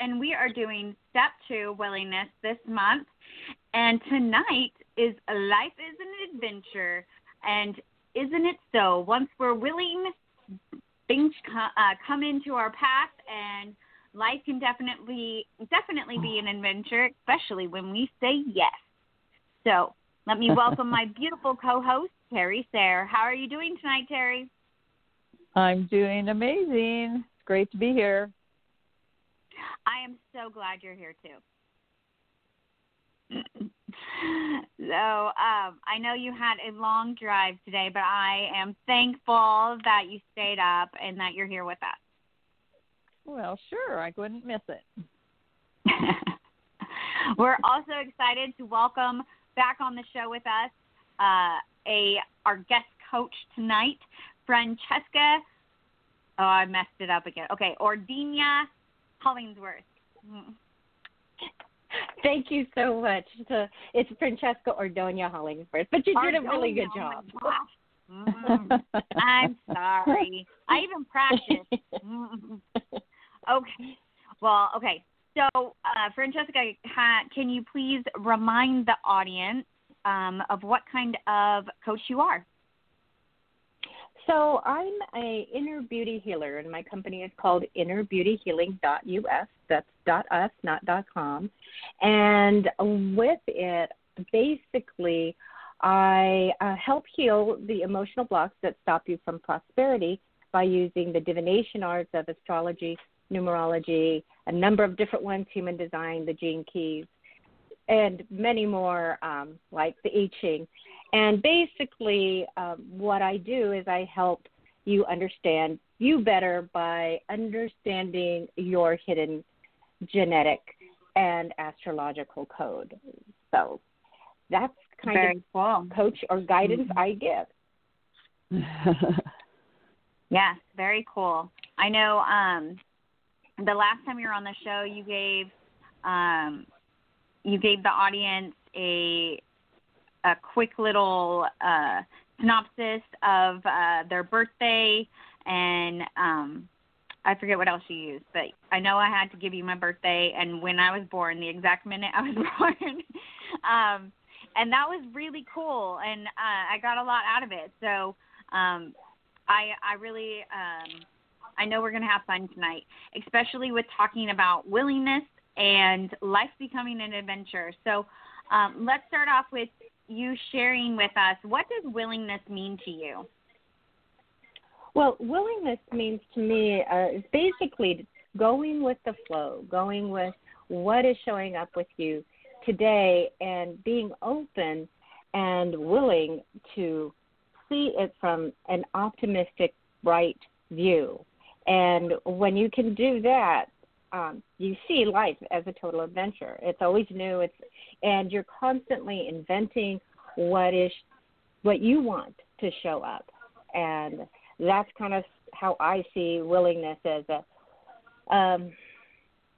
and we are doing Step 2 Willingness this month. And tonight is Life is an Adventure. And isn't it so? Once we're willing, things uh, come into our path, and life can definitely definitely be an adventure, especially when we say yes. So let me welcome my beautiful co-host Terry Sayer. How are you doing tonight, Terry? I'm doing amazing. It's great to be here. I am so glad you're here too. so um, I know you had a long drive today, but I am thankful that you stayed up and that you're here with us. Well, sure, I couldn't miss it. We're also excited to welcome back on the show with us uh, a our guest coach tonight, Francesca. Oh, I messed it up again. Okay, Ordinia Hollingsworth. Mm. Thank you so much. It's Francesca Ordonia Hollingsworth, but you did a really good job. Mm, I'm sorry. I even practiced. Mm. Okay. Well, okay. So, uh, Francesca, can you please remind the audience um, of what kind of coach you are? So I'm a inner beauty healer, and my company is called innerbeautyhealing.us. That's .us, not .com. And with it, basically, I uh, help heal the emotional blocks that stop you from prosperity by using the divination arts of astrology, numerology, a number of different ones, human design, the gene keys, and many more um, like the I Ching. And basically, um, what I do is I help you understand you better by understanding your hidden genetic and astrological code. So that's kind Very of cool. coach or guidance mm-hmm. I give. yes, very cool. I know um, the last time you were on the show, you gave um, you gave the audience a a quick little uh, synopsis of uh, their birthday and um, I forget what else you used, but I know I had to give you my birthday and when I was born, the exact minute I was born. um, and that was really cool, and uh, I got a lot out of it. So um, I I really um, I know we're gonna have fun tonight, especially with talking about willingness and life becoming an adventure. So um, let's start off with you sharing with us what does willingness mean to you? Well, willingness means to me uh, is basically going with the flow, going with what is showing up with you today, and being open and willing to see it from an optimistic, bright view. And when you can do that, um, you see life as a total adventure. It's always new. It's and you're constantly inventing what is what you want to show up, and that's kind of how I see willingness as a um,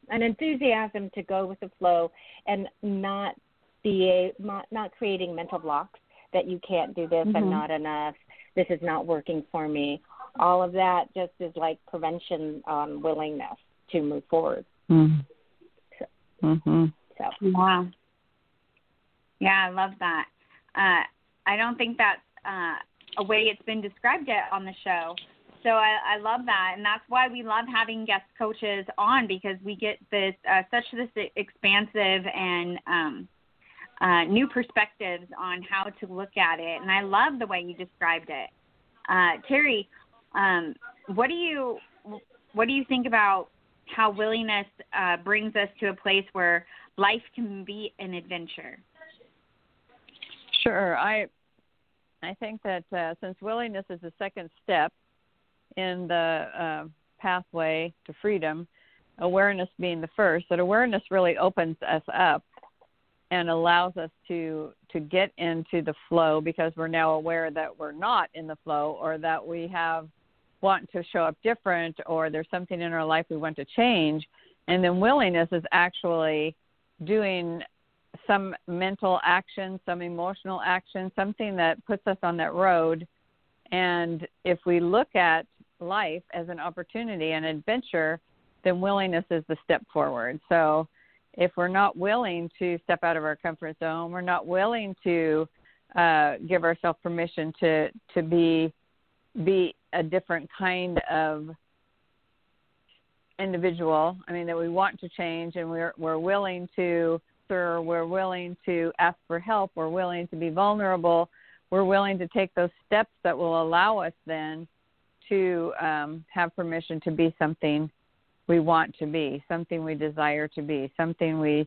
an enthusiasm to go with the flow and not be a not, not creating mental blocks that you can't do this, mm-hmm. I'm not enough, this is not working for me. All of that just is like prevention on willingness to move forward. Mm-hmm. So, mm-hmm. so. wow. Yeah, I love that. Uh, I don't think that's uh, a way it's been described yet on the show. So I, I love that, and that's why we love having guest coaches on because we get this uh, such this expansive and um, uh, new perspectives on how to look at it. And I love the way you described it, uh, Terry. Um, what do you what do you think about how willingness uh, brings us to a place where life can be an adventure? Sure. I I think that uh, since willingness is the second step in the uh, pathway to freedom, awareness being the first, that awareness really opens us up and allows us to to get into the flow because we're now aware that we're not in the flow or that we have want to show up different or there's something in our life we want to change and then willingness is actually doing some mental action some emotional action something that puts us on that road and if we look at life as an opportunity an adventure then willingness is the step forward so if we're not willing to step out of our comfort zone, we're not willing to uh, give ourselves permission to to be be a different kind of individual. I mean that we want to change and we're we're willing to we're willing to ask for help, we're willing to be vulnerable, we're willing to take those steps that will allow us then to um, have permission to be something we want to be, something we desire to be, something we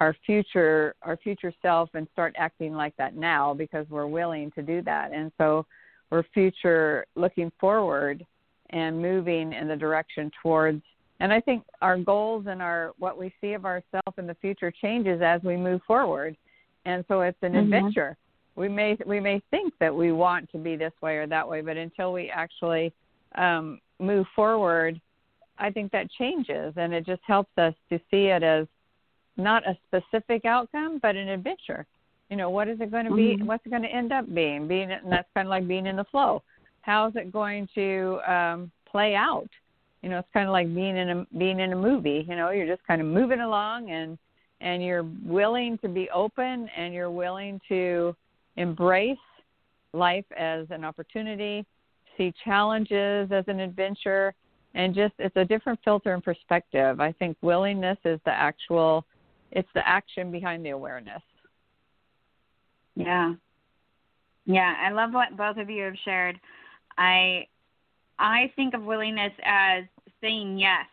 our future our future self and start acting like that now because we're willing to do that. And so we're future looking forward and moving in the direction towards and I think our goals and our what we see of ourselves in the future changes as we move forward. And so it's an mm-hmm. adventure. We may we may think that we want to be this way or that way, but until we actually um, move forward I think that changes, and it just helps us to see it as not a specific outcome, but an adventure. You know, what is it going to be? Mm-hmm. What's it going to end up being? Being, and that's kind of like being in the flow. How is it going to um, play out? You know, it's kind of like being in a being in a movie. You know, you're just kind of moving along, and and you're willing to be open, and you're willing to embrace life as an opportunity, see challenges as an adventure, and just it's a different filter and perspective. I think willingness is the actual it's the action behind the awareness. Yeah. Yeah, I love what both of you have shared. I I think of willingness as saying yes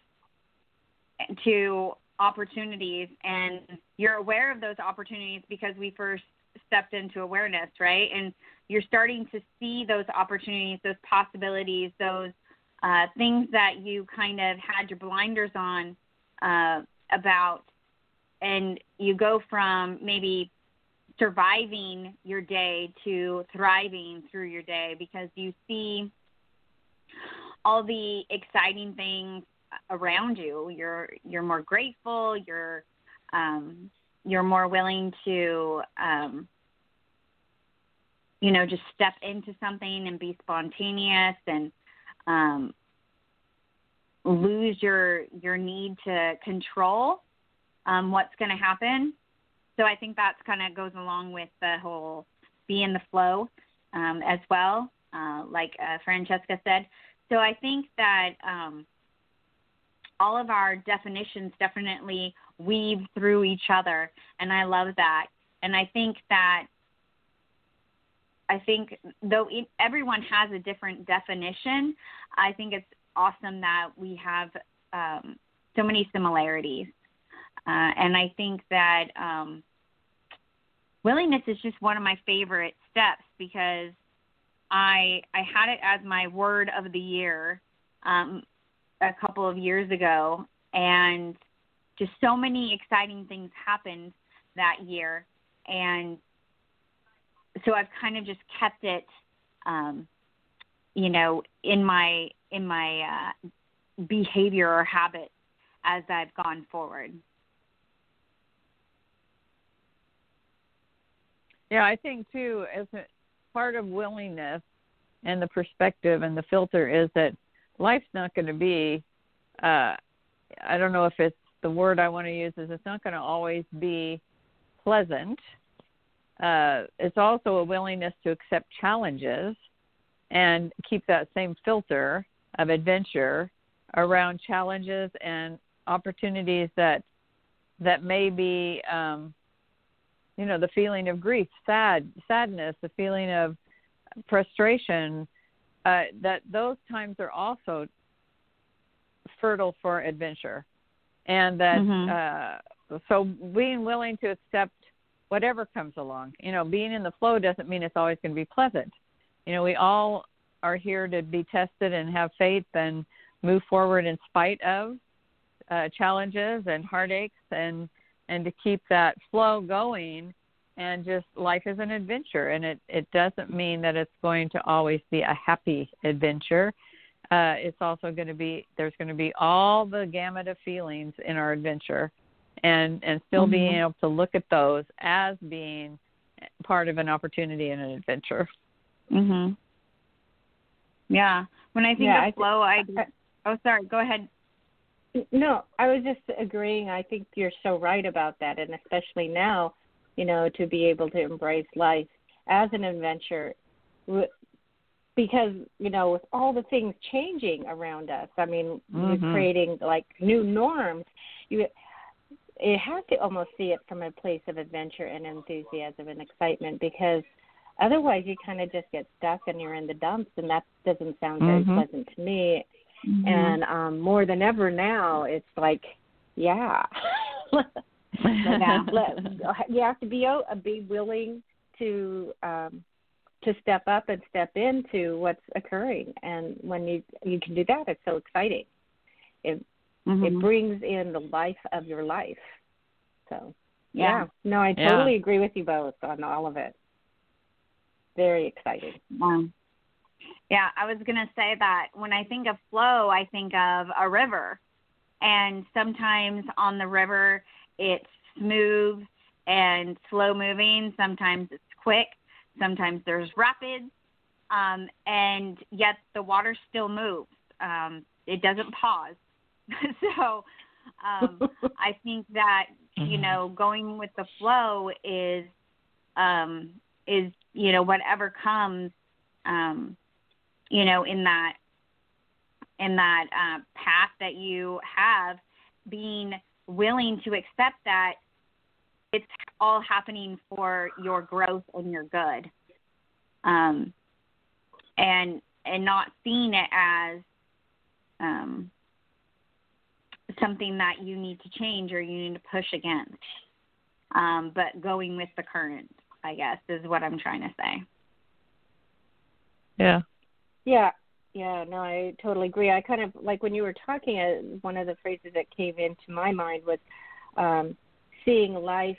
to opportunities and you're aware of those opportunities because we first stepped into awareness, right? And you're starting to see those opportunities, those possibilities, those uh, things that you kind of had your blinders on uh, about, and you go from maybe surviving your day to thriving through your day because you see all the exciting things around you. You're you're more grateful. You're um, you're more willing to um, you know just step into something and be spontaneous and um, lose your your need to control um, what's going to happen. So I think that's kind of goes along with the whole be in the flow um, as well, uh, like uh, Francesca said. So I think that um, all of our definitions definitely weave through each other, and I love that. And I think that I think though it, everyone has a different definition, I think it's awesome that we have um, so many similarities. Uh, and I think that um, willingness is just one of my favorite steps because I I had it as my word of the year um, a couple of years ago, and just so many exciting things happened that year, and so I've kind of just kept it, um, you know, in my in my uh, behavior or habit as I've gone forward. Yeah, I think too, as part of willingness and the perspective and the filter is that life's not going to be. Uh, I don't know if it's the word I want to use is it's not going to always be pleasant uh, it's also a willingness to accept challenges and keep that same filter of adventure around challenges and opportunities that that may be um, you know the feeling of grief sad sadness the feeling of frustration uh, that those times are also fertile for adventure and that mm-hmm. uh, so being willing to accept whatever comes along. You know, being in the flow doesn't mean it's always going to be pleasant. You know, we all are here to be tested and have faith and move forward in spite of uh, challenges and heartaches and and to keep that flow going and just life is an adventure. And it it doesn't mean that it's going to always be a happy adventure. Uh it's also going to be there's going to be all the gamut of feelings in our adventure and and still mm-hmm. being able to look at those as being part of an opportunity and an adventure. Mhm yeah. When i think yeah, of flow i, I oh sorry. Go ahead no, I was just agreeing. I think you're so right about that, and especially now, you know, to be able to embrace life as an adventure, because you know, with all the things changing around us, I mean, mm-hmm. creating like new norms. You, you have to almost see it from a place of adventure and enthusiasm and excitement because otherwise you kind of just get stuck and you're in the dumps and that doesn't sound very mm-hmm. pleasant to me Mm-hmm. And um more than ever now, it's like, yeah. you have to be uh, be willing to um to step up and step into what's occurring and when you you can do that it's so exciting it mm-hmm. it brings in the life of your life so yeah, yeah. no i yeah. totally agree with you both on all of it very exciting um, yeah, I was going to say that when I think of flow, I think of a river. And sometimes on the river, it's smooth and slow moving. Sometimes it's quick. Sometimes there's rapids. Um, and yet the water still moves. Um, it doesn't pause. so um, I think that, you Mm-hmm. know, going with the flow is, um, is, you know, whatever comes, um, you know in that in that uh, path that you have being willing to accept that it's all happening for your growth and your good. Um, and and not seeing it as um, something that you need to change or you need to push against. Um, but going with the current i guess is what i'm trying to say. Yeah Yeah, yeah, no, I totally agree. I kind of like when you were talking. Uh, one of the phrases that came into my mind was um, seeing life.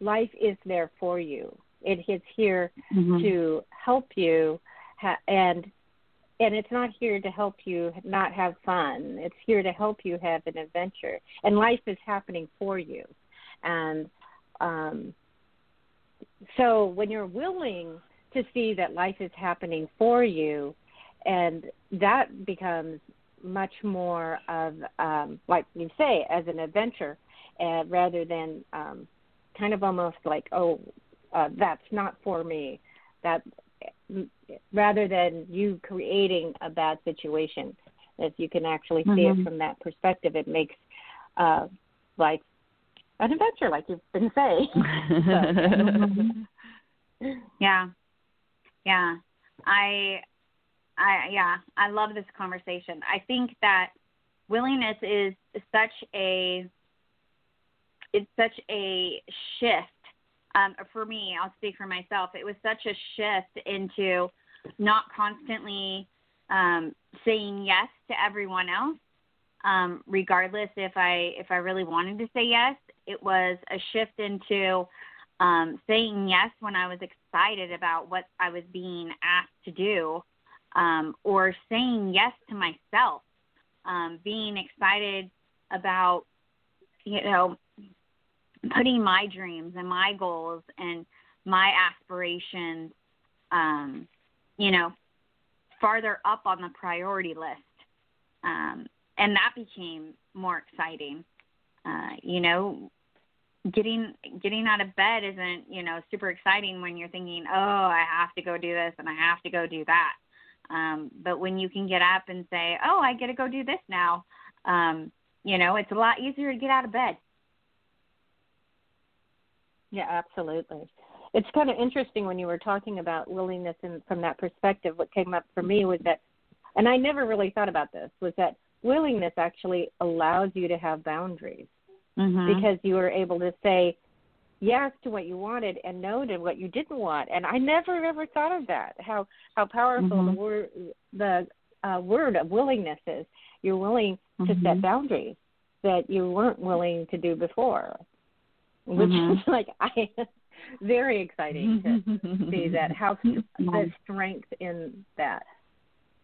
Life is there for you. It is here mm-hmm. to help you, ha- and and it's not here to help you not have fun. It's here to help you have an adventure. And life is happening for you, and um, so when you're willing to see that life is happening for you and that becomes much more of um like you say as an adventure uh, rather than um kind of almost like oh uh, that's not for me. That rather than you creating a bad situation if you can actually see mm-hmm. it from that perspective it makes uh like an adventure like you've been saying. Yeah. Yeah. I i yeah i love this conversation. I think that willingness is such a it's such a shift. Um for me i'll speak for myself it was such a shift into not constantly um saying yes to everyone else. Um regardless if i if i really wanted to say yes it was a shift into um, saying yes when I was excited about what I was being asked to do, um, or saying yes to myself, um, being excited about, you know, putting my dreams and my goals and my aspirations, um, you know, farther up on the priority list. Um, and that became more exciting. Uh, you know, getting getting out of bed isn't you know super exciting when you're thinking oh i have to go do this and i have to go do that um but when you can get up and say oh i get to go do this now um you know it's a lot easier to get out of bed. Yeah absolutely. It's kind of interesting when you were talking about willingness and from that perspective what came up for me was that and i never really thought about this was that willingness actually allows you to have boundaries. Mm-hmm. because you were able to say yes to what you wanted and no to what you didn't want. And I never ever thought of that. How how powerful mm-hmm. the word the uh, word of willingness is. You're willing to mm-hmm. set boundaries that you weren't willing to do before. which Mhm. is like I very exciting to see that how the strength in that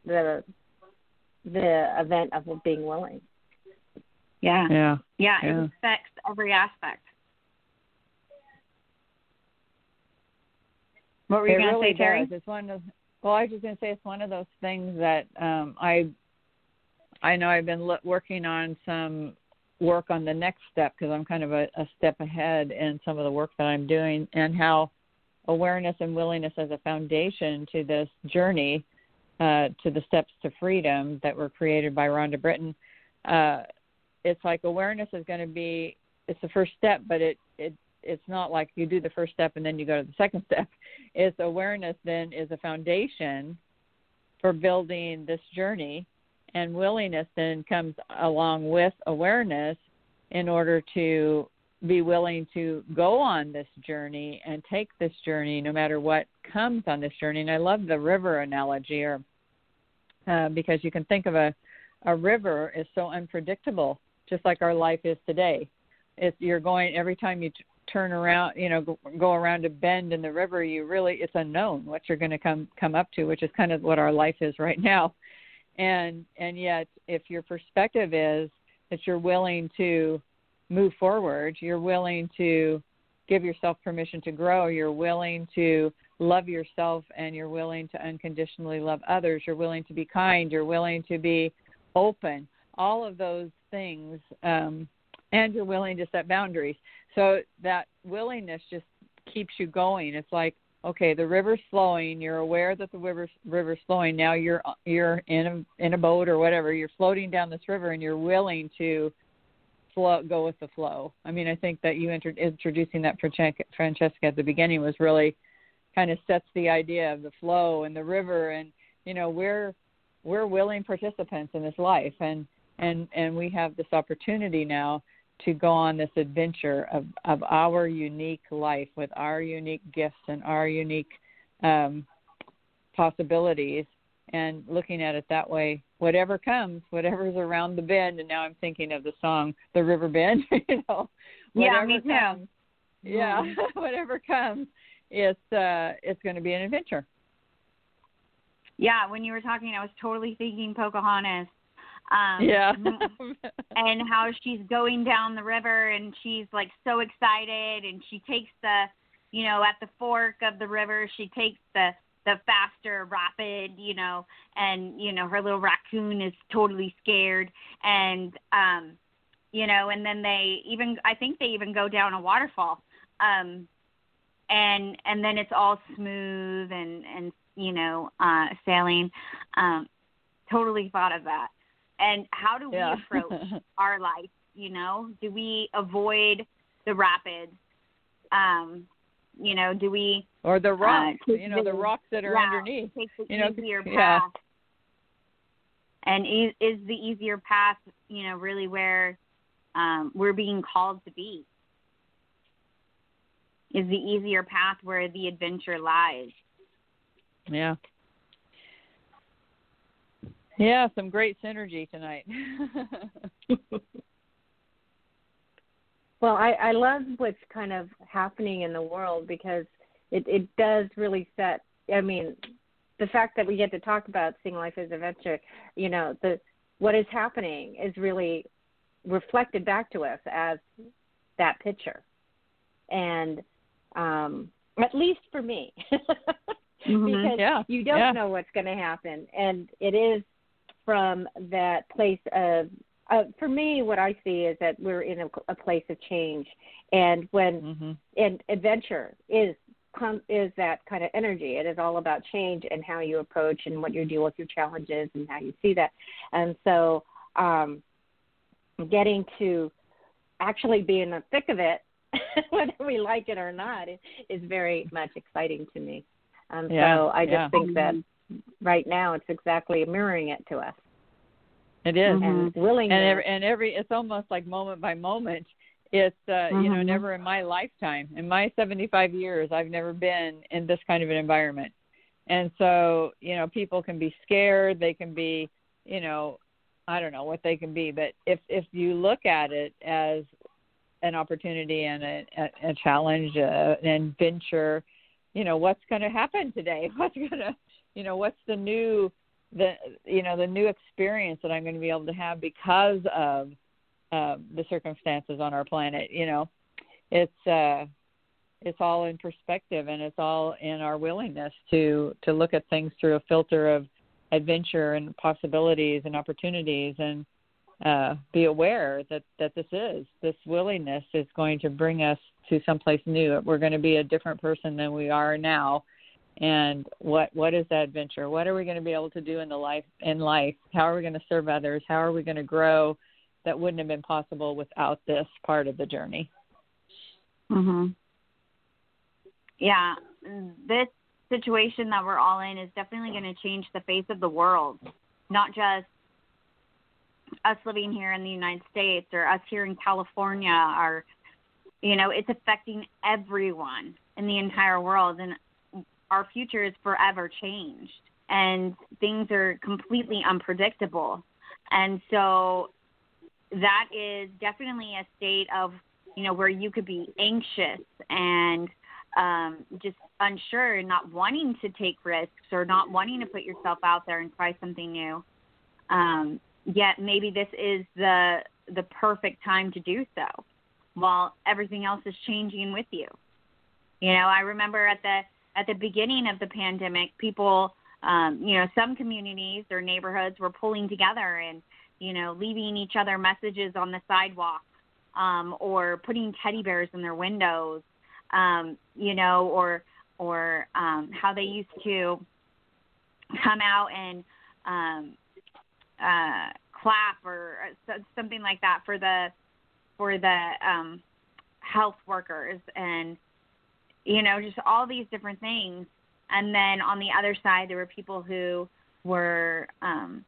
the the event of being willing. Yeah. Yeah. Yeah, Yeah. it affects every aspect. What were you going to really say, Terry? does. It's one of well, I was just going to say it's one of those things that um I I know I've been working on some work on the next step because I'm kind of a, a step ahead in some of the work that I'm doing and how awareness and willingness as a foundation to this journey uh, to the steps to freedom that were created by Rhonda Britten. Uh, it's like awareness is going to be it's the first step, but it it it's not like you do the first step and then you go to the second step. It's awareness then is a foundation for building this journey, and willingness then comes along with awareness in order to be willing to go on this journey and take this journey no matter what comes on this journey. And I love the river analogy, or uh, because you can think of a a river is so unpredictable, just like our life is today. It's you're going every time you turn around, you know, go, go around a bend in the river. You really it's unknown what you're going to come come up to, which is kind of what our life is right now. And and yet, if your perspective is that you're willing to move forward, you're willing to give yourself permission to grow, you're willing to love yourself, and you're willing to unconditionally love others. You're willing to be kind. You're willing to be open. All of those things, um, and you're willing to set boundaries. So that willingness just keeps you going. It's like, okay, the river's flowing. You're aware that the river's river's flowing. Now you're you're in a in a boat or whatever. You're floating down this river, and you're willing to flow go with the flow. I mean, I think that you inter- introducing that Francesca Francesca at the beginning was really kind of sets the idea of the flow and the river, and you know we're we're willing participants in this life, and and and we have this opportunity now to go on this adventure of, of our unique life with our unique gifts and our unique um, possibilities and looking at it that way whatever comes whatever's around the bend and now i'm thinking of the song the river bend you know Yeah, me too. comes yeah whatever comes it's uh it's going to be an adventure Yeah, when you were talking, I was totally thinking Pocahontas. Um, yeah. and how she's going down the river and she's like so excited and she takes the you know at the fork of the river she takes the the faster rapid you know and you know her little raccoon is totally scared and um you know and then they even i think they even go down a waterfall um and and then it's all smooth and and you know uh sailing. Um totally thought of that and how do we yeah. approach our life you know? Do we avoid the rapids? Um you know do we or the rocks take you know the the- rocks that are yeah, underneath take the you know, easier yeah. path. And is, is the easier path you know really where um we're being called to be? Is the easier path where the adventure lies? Yeah. Yeah, some great synergy tonight. Well, I, I love what's kind of happening in the world because it, it does really set. I mean, the fact that we get to talk about seeing life as adventure, you know, the what is happening is really reflected back to us as that picture, and um, at least for me, because Yeah, you don't yeah. know what's going to happen, and it is from that place of uh, for me, what I see is that we're in a, a place of change, and when hmm and adventure is com- is that kind of energy. It is all about change and how you approach and what you deal with your challenges and how you see that. And so, um, getting to actually be in the thick of it, whether we like it or not, is, is very much exciting to me. And Yeah, so I just yeah. think that right now it's exactly mirroring it to us It is. and willingness. And every, and every it's almost like moment by moment. It's uh, you know Mhm. never in my lifetime, in my 75 years, I've never been in this kind of an environment. And so you know people can be scared, they can be you know I don't know what they can be, but if if you look at it as an opportunity and a, a, a challenge, uh, an adventure. You know, what's going to happen today? What's going to, you know, what's the new, the you know, the new experience that I'm going to be able to have because of uh, the circumstances on our planet. You know, it's uh, it's all in perspective and it's all in our willingness to to look at things through a filter of adventure and possibilities and opportunities and uh, be aware that that this is this willingness is going to bring us to someplace new. We're going to be a different person than we are now. And what what is that adventure? What are we going to be able to do in the life in life? How are we going to serve others? How are we going to grow? That wouldn't have been possible without this part of the journey. Mhm. Yeah, this situation that we're all in is definitely going to change the face of the world, not just us living here in the United States or us here in California are, you know, it's affecting everyone in the entire world and our future is forever changed and things are completely unpredictable. And so that is definitely a state of, you know, where you could be anxious and um, just unsure and not wanting to take risks or not wanting to put yourself out there and try something new. Um, yet maybe this is the the perfect time to do so while everything else is changing with you. You know, I remember at the at the beginning of the pandemic, people, um, you know, some communities or neighborhoods were pulling together and, you know, leaving each other messages on the sidewalk, um, or putting teddy bears in their windows, um, you know, or or um, how they used to come out and um, uh, clap or something like that for the for the um, health workers and you know just all these different things. And then on the other side there were people who were um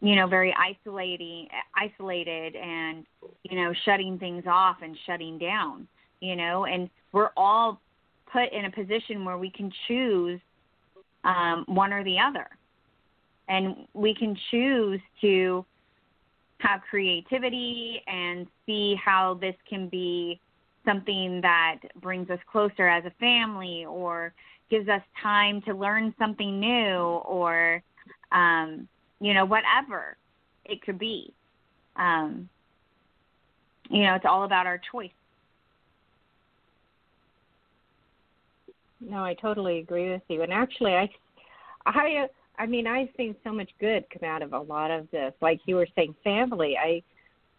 you know very isolating isolated and you know shutting things off and shutting down you know? And we're all put in a position where we can choose um one or the other and we can choose to have creativity and see how this can be something that brings us closer as a family or gives us time to learn something new or um, you know whatever it could be. Um, you know it's all about our choice. No i totally agree with you. And actually i i I mean, I've seen so much good come out of a lot of this. Like you were saying, family. I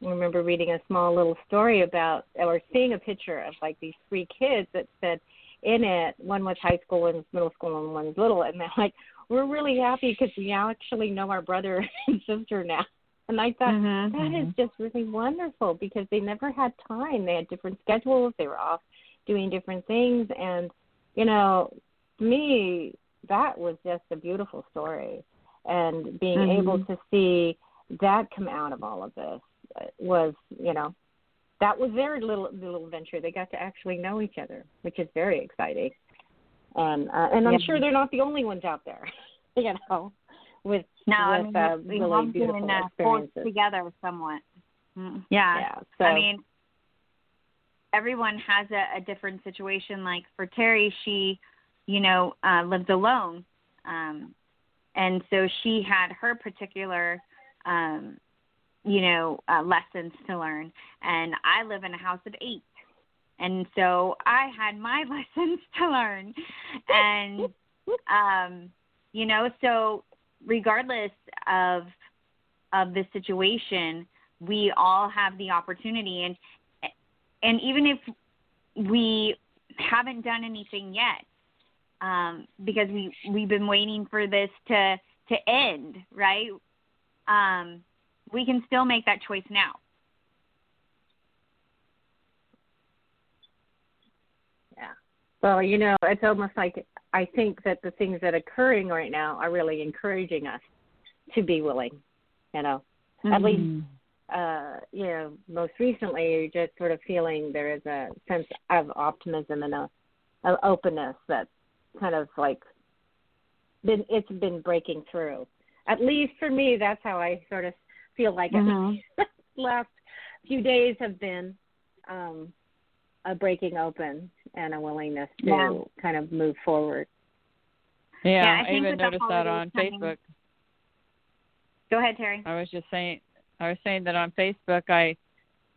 remember reading a small little story about, or seeing a picture of like these three kids that said in it, one was high school, one was middle school, and one was little, and they're like, we're really happy because we actually know our brother and sister now. And I thought mm-hmm, that mm-hmm. is just really wonderful because they never had time. They had different schedules. They were off doing different things, and you know, me, that was just a beautiful story, and being mm-hmm. able to see that come out of all of this was, you know, that was their little little adventure. They got to actually know each other, which is very exciting. And uh, and I'm yeah. sure they're not the only ones out there, you know, with no, with I uh, mean, really beautiful uh, experiences together somewhat. Mm. Yeah. Yeah. So I mean, everyone has a, a different situation. Like for Terry, she, you know, uh, lives alone, um, and so she had her particular, um, you know, uh, lessons to learn. And I live in a house of eight. And so I had my lessons to learn. And, um, you know, so regardless of, of the situation, we all have the opportunity. And, and even if we haven't done anything yet, um, because we we've been waiting for this to to end, right? Um, we can still make that choice now. Yeah. Well, you know, it's almost like I think that the things that are occurring right now are really encouraging us to be willing. You know, mm-hmm. at least uh, you know, most recently, you're just sort of feeling there is a sense of optimism and a, a openness that kind of like been it's been breaking through. At least for me, that's how I sort of feel like mm-hmm. it. last few days have been. um, a breaking open and a willingness to Yeah. kind of move forward. Yeah, Yeah, I I, even noticed that on coming- Facebook. Go ahead, Terry. I was just saying I was saying that on Facebook I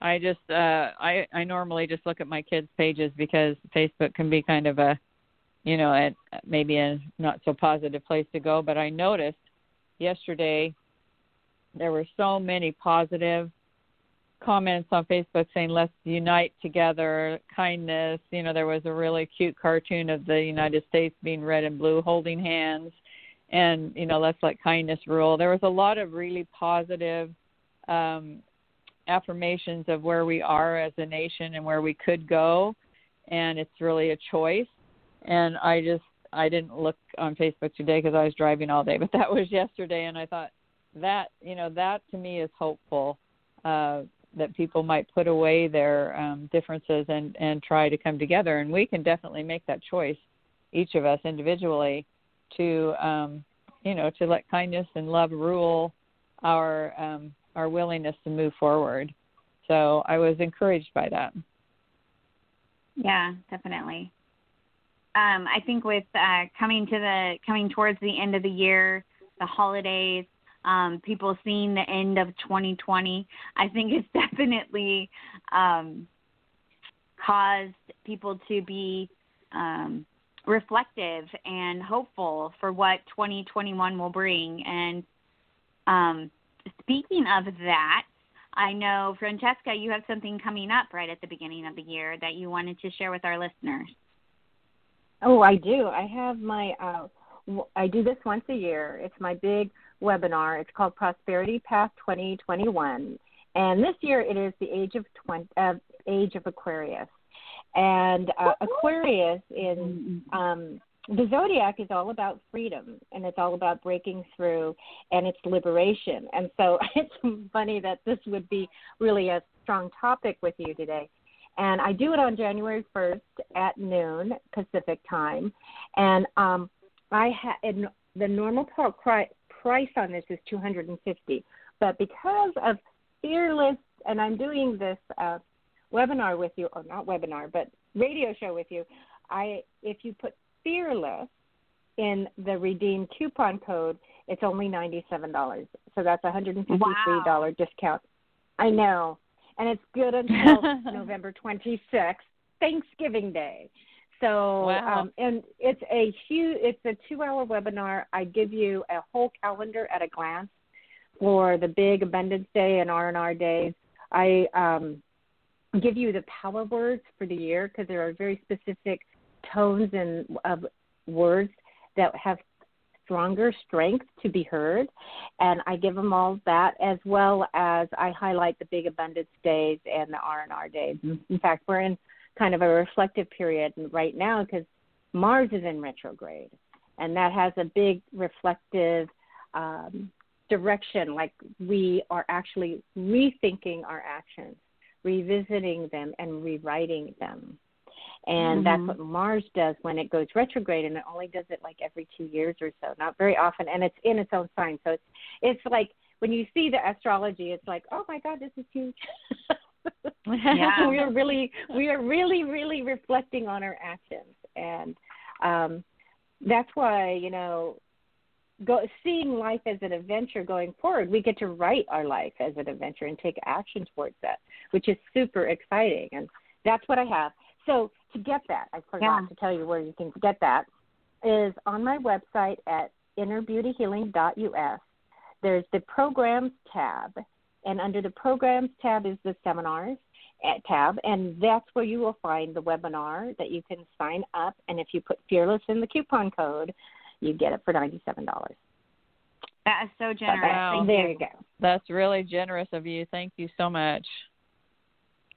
I just uh I I normally just look at my kids pages because Facebook can be kind of a you know, a, maybe a not so positive place to go, but I noticed yesterday there were so many positive comments on Facebook saying let's unite together, kindness, you know, there was a really cute cartoon of the United States being red and blue holding hands and you know let's let kindness rule. There was a lot of really positive um affirmations of where we are as a nation and where we could go and it's really a choice and i just i didn't look on facebook today because i was driving all day but that was yesterday. And i thought that you know that to me is hopeful uh that people might put away their um differences and and try to come together. And we can definitely make that choice each of us individually to um you know to let kindness and love rule our um our willingness to move forward. So i was encouraged by that. Yeah, definitely. Um, I think with uh, coming to the coming towards the end of the year, the holidays, um, people seeing the end of 2020, I think it's definitely um, caused people to be um, reflective and hopeful for what 2021 will bring. And um, speaking of that, I know, Francesca, you have something coming up right at the beginning of the year that you wanted to share with our listeners. Oh, I do. I have my. Uh, w- I do this once a year. It's my big webinar. It's called Prosperity Path 2021, and this year it is the age of 20, uh, age of Aquarius, and uh, Aquarius in um, the zodiac is all about freedom and it's all about breaking through and it's liberation. And so it's funny that this would be really a strong topic with you today. And I do it on January 1st at noon Pacific time. And um, I ha- and the normal price on this is 250 But because of Fearless, and I'm doing this uh, webinar with you, or not webinar, but radio show with you, I if you put Fearless in the redeem coupon code, it's only $97. So that's a $153 Wow. discount. I know. And it's good until November 26th, Thanksgiving Day. So, Wow. um, and it's a huge, it's a two hour webinar. I give you a whole calendar at a glance for the big Abundance Day and R&R days. I um, give you the power words for the year because there are very specific tones and of words that have stronger strength to be heard. And i give them all that as well as i highlight the big abundance days and the r&r days. In fact we're in kind of a reflective period right now because mars is in retrograde. And that has a big reflective um, direction like we are actually rethinking our actions revisiting them and rewriting them and Mhm. that's what Mars does when it goes retrograde, and it only does it like every two years or so, not very often, and it's in its own sign. So it's it's like when you see the astrology, it's like, oh my God, this is huge. Yeah. we are really we are really really reflecting on our actions, and um, that's why you know. Go, seeing life as an adventure going forward, we get to write our life as an adventure and take action towards that, which is super exciting. And that's what I have. So to get that, I forgot Yeah. to tell you where you can get that is on my website at innerbeautyhealing.us. There's the programs tab, and under the programs tab is the seminars eh, tab, and that's where you will find the webinar that you can sign up. And if you put fearless in the coupon code, you get it for ninety-seven dollars. That is so generous. Wow. Thank There you. you go. That's really generous of you. Thank you so much.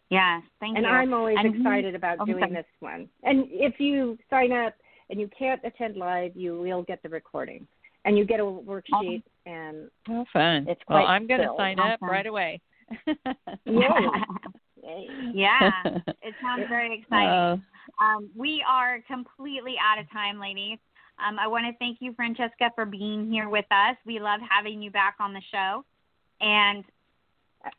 Yes, thank and you. And I'm always And- excited about Oh, doing sorry. this one. And if you sign up and you can't attend live, you will get the recording, and you get a worksheet. And Oh, fun. It's well, quite I'm going to filled. sign up right away. Yay. yeah, it sounds very exciting. Uh, Um, we are completely out of time, ladies. Um, I want to thank you, Francesca, for being here with us. We love having you back on the show. And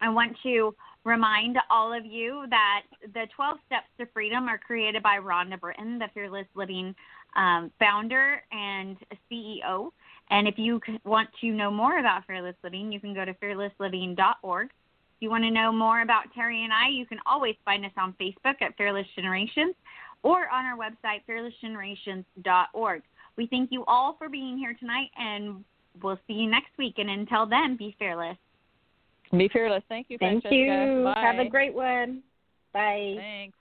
I want to remind all of you that the 12 Steps to Freedom are created by Rhonda Britten, the Fearless Living um, founder and CEO. And if you want to know more about Fearless Living, you can go to fearlessliving.org. If you want to know more about Terry and I, you can always find us on Facebook at Fearless Generations or on our website, fearlessgenerations.org. We thank you all for being here tonight, and we'll see you next week. And until then, be fearless. Be fearless. Thank you, Thank you. Bye. Have a great one. Bye. Thanks.